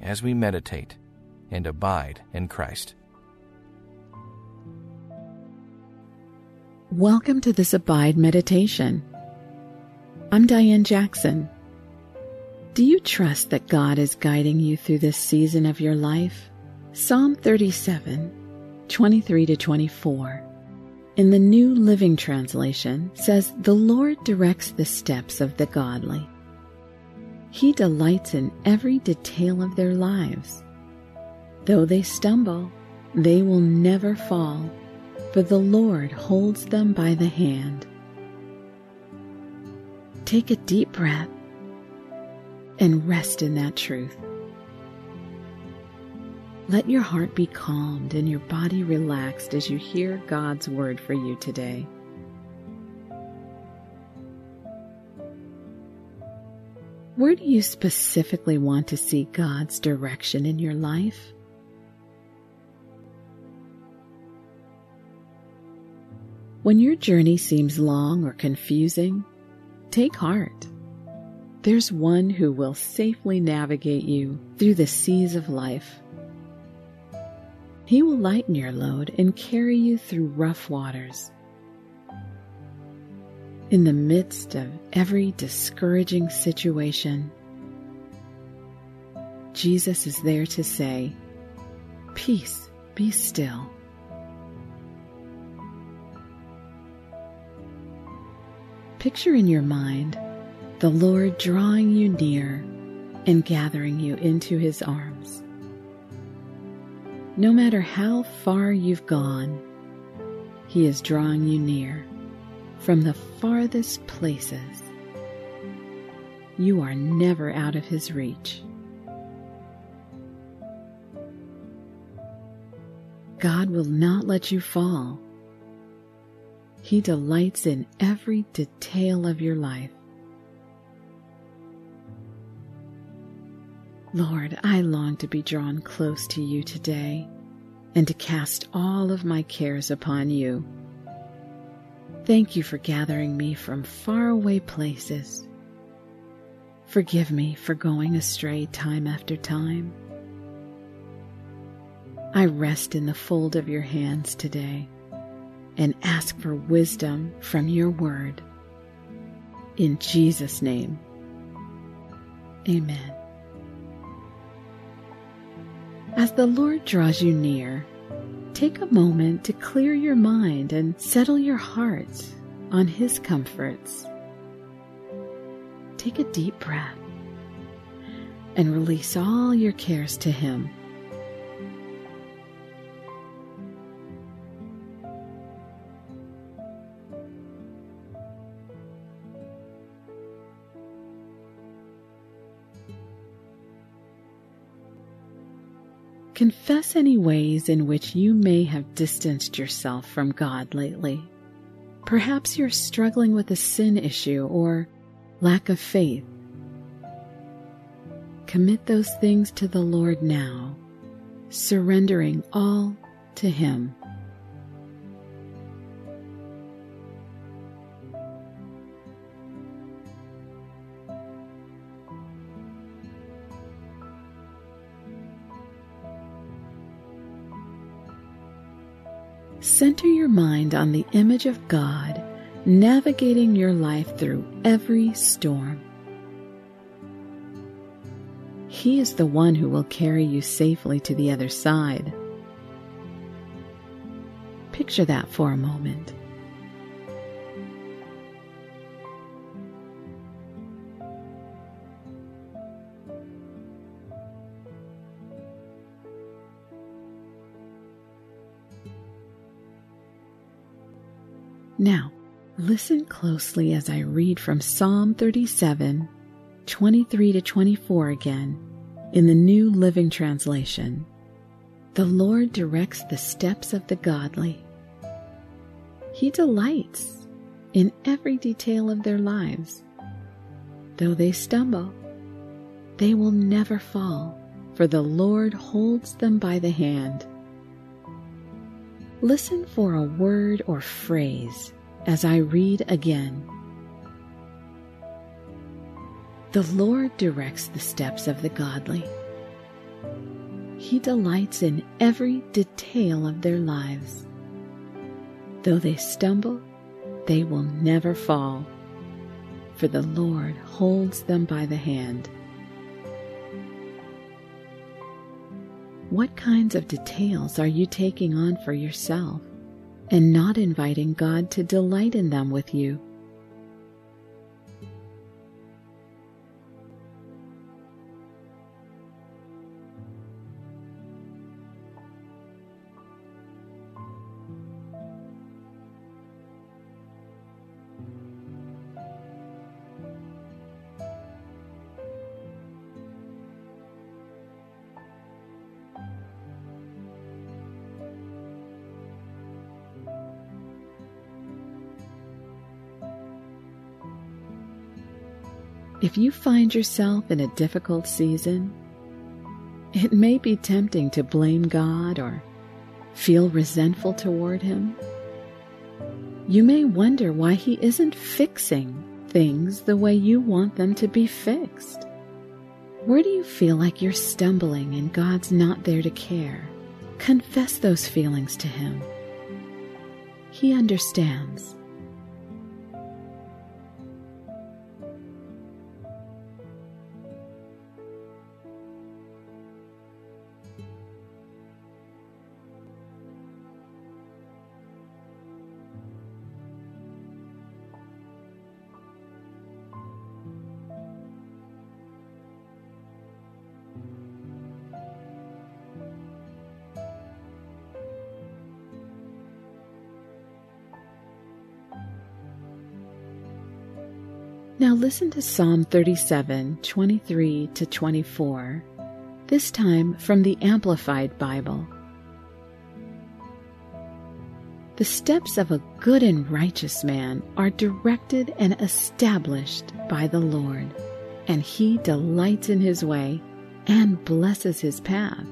as we meditate and abide in Christ. Welcome to this Abide Meditation. I'm Diane Jackson. Do you trust that God is guiding you through this season of your life? Psalm 37, 23 to 24. In the New Living Translation says, The Lord directs the steps of the godly. He delights in every detail of their lives. Though they stumble, they will never fall, for the Lord holds them by the hand. Take a deep breath and rest in that truth. Let your heart be calmed and your body relaxed as you hear God's word for you today. Where do you specifically want to see God's direction in your life? When your journey seems long or confusing, take heart. There's one who will safely navigate you through the seas of life. He will lighten your load and carry you through rough waters. In the midst of every discouraging situation, Jesus is there to say, Peace, be still. Picture in your mind the Lord drawing you near and gathering you into his arms. No matter how far you've gone, he is drawing you near from the farthest places. You are never out of his reach. God will not let you fall. He delights in every detail of your life. Lord, I long to be drawn close to you today and to cast all of my cares upon you. Thank you for gathering me from faraway places. Forgive me for going astray time after time. I rest in the fold of your hands today and ask for wisdom from your word. In Jesus' name, amen. As the Lord draws you near, take a moment to clear your mind and settle your heart on His comforts. Take a deep breath and release all your cares to Him. Confess any ways in which you may have distanced yourself from God lately. Perhaps you're struggling with a sin issue or lack of faith. Commit those things to the Lord now, surrendering all to Him. Center your mind on the image of God navigating your life through every storm. He is the one who will carry you safely to the other side. Picture that for a moment. Listen closely as I read from Psalm 37, 23 to 24 again, In the New Living Translation, the Lord directs the steps of the godly. He delights in every detail of their lives. Though they stumble, they will never fall, for the Lord holds them by the hand. Listen for a word or phrase as I read again. The Lord directs the steps of the godly. He delights in every detail of their lives. Though they stumble, they will never fall, for the Lord holds them by the hand. What kinds of details are you taking on for yourself and not inviting God to delight in them with you? If you find yourself in a difficult season, it may be tempting to blame God or feel resentful toward Him. You may wonder why He isn't fixing things the way you want them to be fixed. Where do you feel like you're stumbling and God's not there to care? Confess those feelings to Him. He understands. Now listen to Psalm 37, 23 to 24, this time from the Amplified Bible. The steps of a good and righteous man are directed and established by the Lord, and he delights in his way and blesses his path.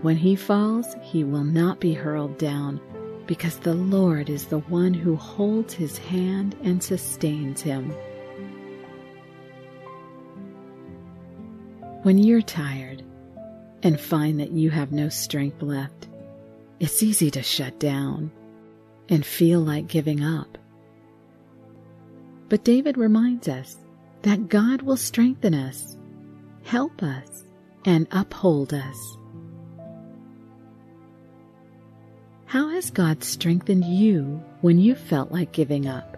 When he falls, he will not be hurled down because the Lord is the one who holds his hand and sustains him. When you're tired and find that you have no strength left, it's easy to shut down and feel like giving up. But David reminds us that God will strengthen us, help us, and uphold us. How has God strengthened you when you felt like giving up?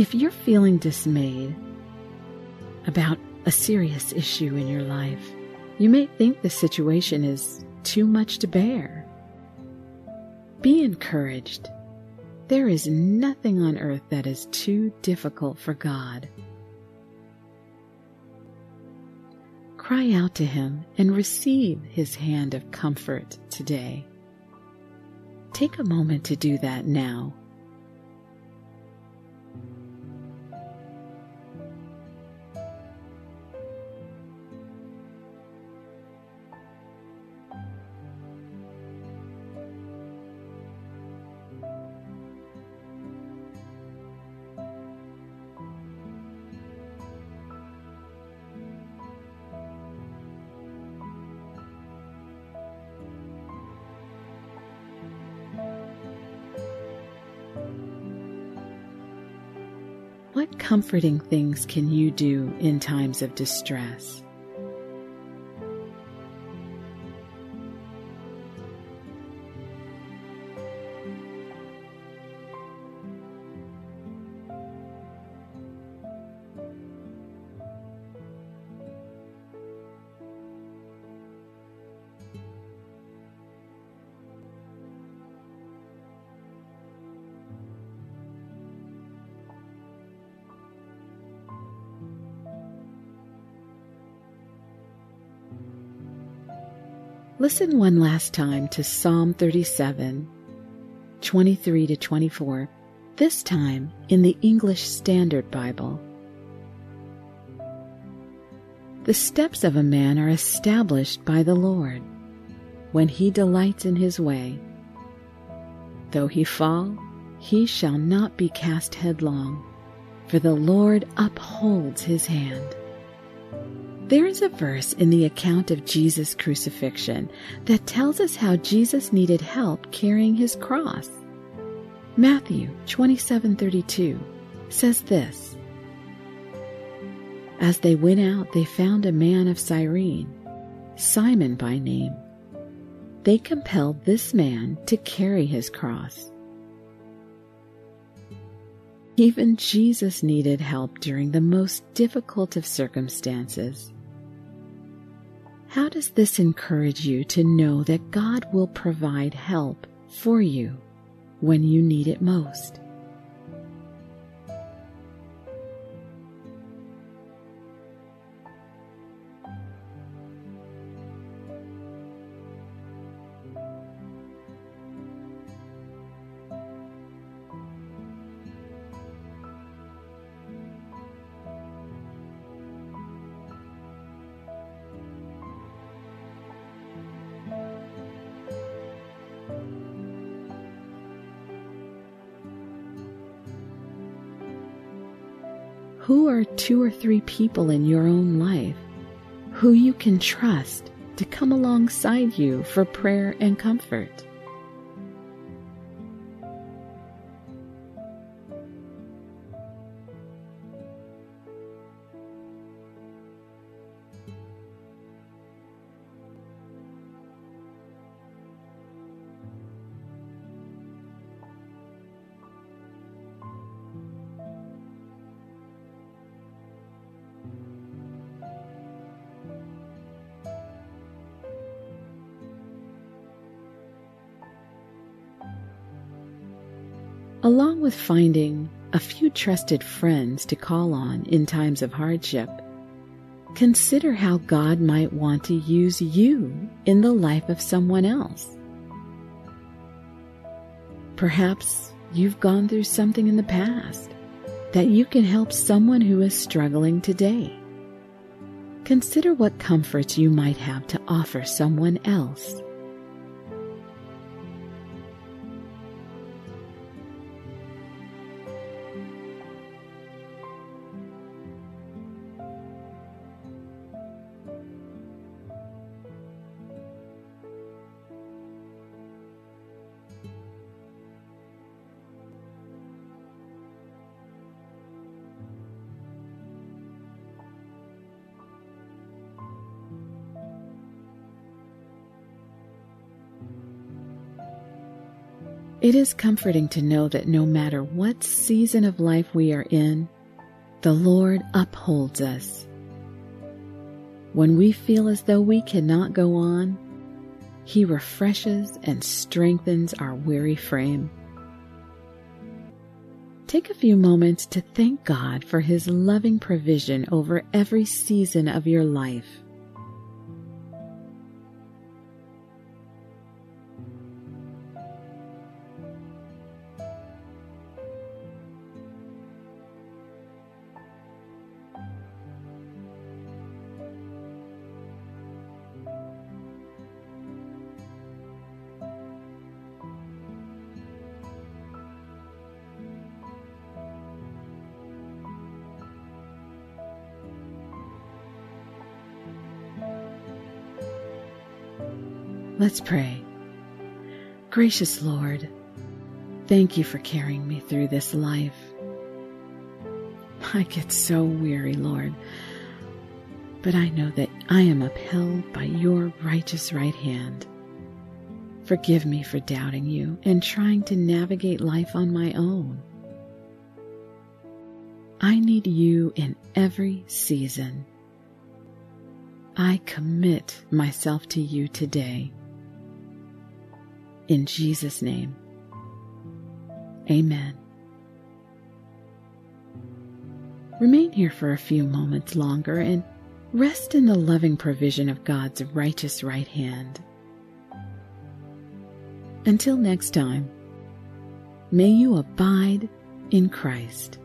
If you're feeling dismayed about a serious issue in your life, you may think the situation is too much to bear. Be encouraged. There is nothing on earth that is too difficult for God. Cry out to Him and receive His hand of comfort today. Take a moment to do that now. What comforting things can you do in times of distress? Listen one last time to Psalm 37, 23 to 24, this time in the English Standard Bible. The steps of a man are established by the Lord when he delights in his way. Though he fall, he shall not be cast headlong, for the Lord upholds his hand. There is a verse in the account of Jesus' crucifixion that tells us how Jesus needed help carrying his cross. Matthew 27:32 says this: As they went out, they found a man of Cyrene, Simon by name. They compelled this man to carry his cross. Even Jesus needed help during the most difficult of circumstances. How does this encourage you to know that God will provide help for you when you need it most? Who are two or three people in your own life who you can trust to come alongside you for prayer and comfort? Along with finding a few trusted friends to call on in times of hardship, consider how God might want to use you in the life of someone else. Perhaps you've gone through something in the past that you can help someone who is struggling today. Consider what comforts you might have to offer someone else. It is comforting to know that no matter what season of life we are in, the Lord upholds us. When we feel as though we cannot go on, He refreshes and strengthens our weary frame. Take a few moments to thank God for His loving provision over every season of your life. Let's pray. Gracious Lord, thank you for carrying me through this life. I get so weary, Lord. But I know that I am upheld by your righteous right hand. Forgive me for doubting you and trying to navigate life on my own. I need you in every season. I commit myself to you today. In Jesus' name, amen. Remain here for a few moments longer and rest in the loving provision of God's righteous right hand. Until next time, may you abide in Christ.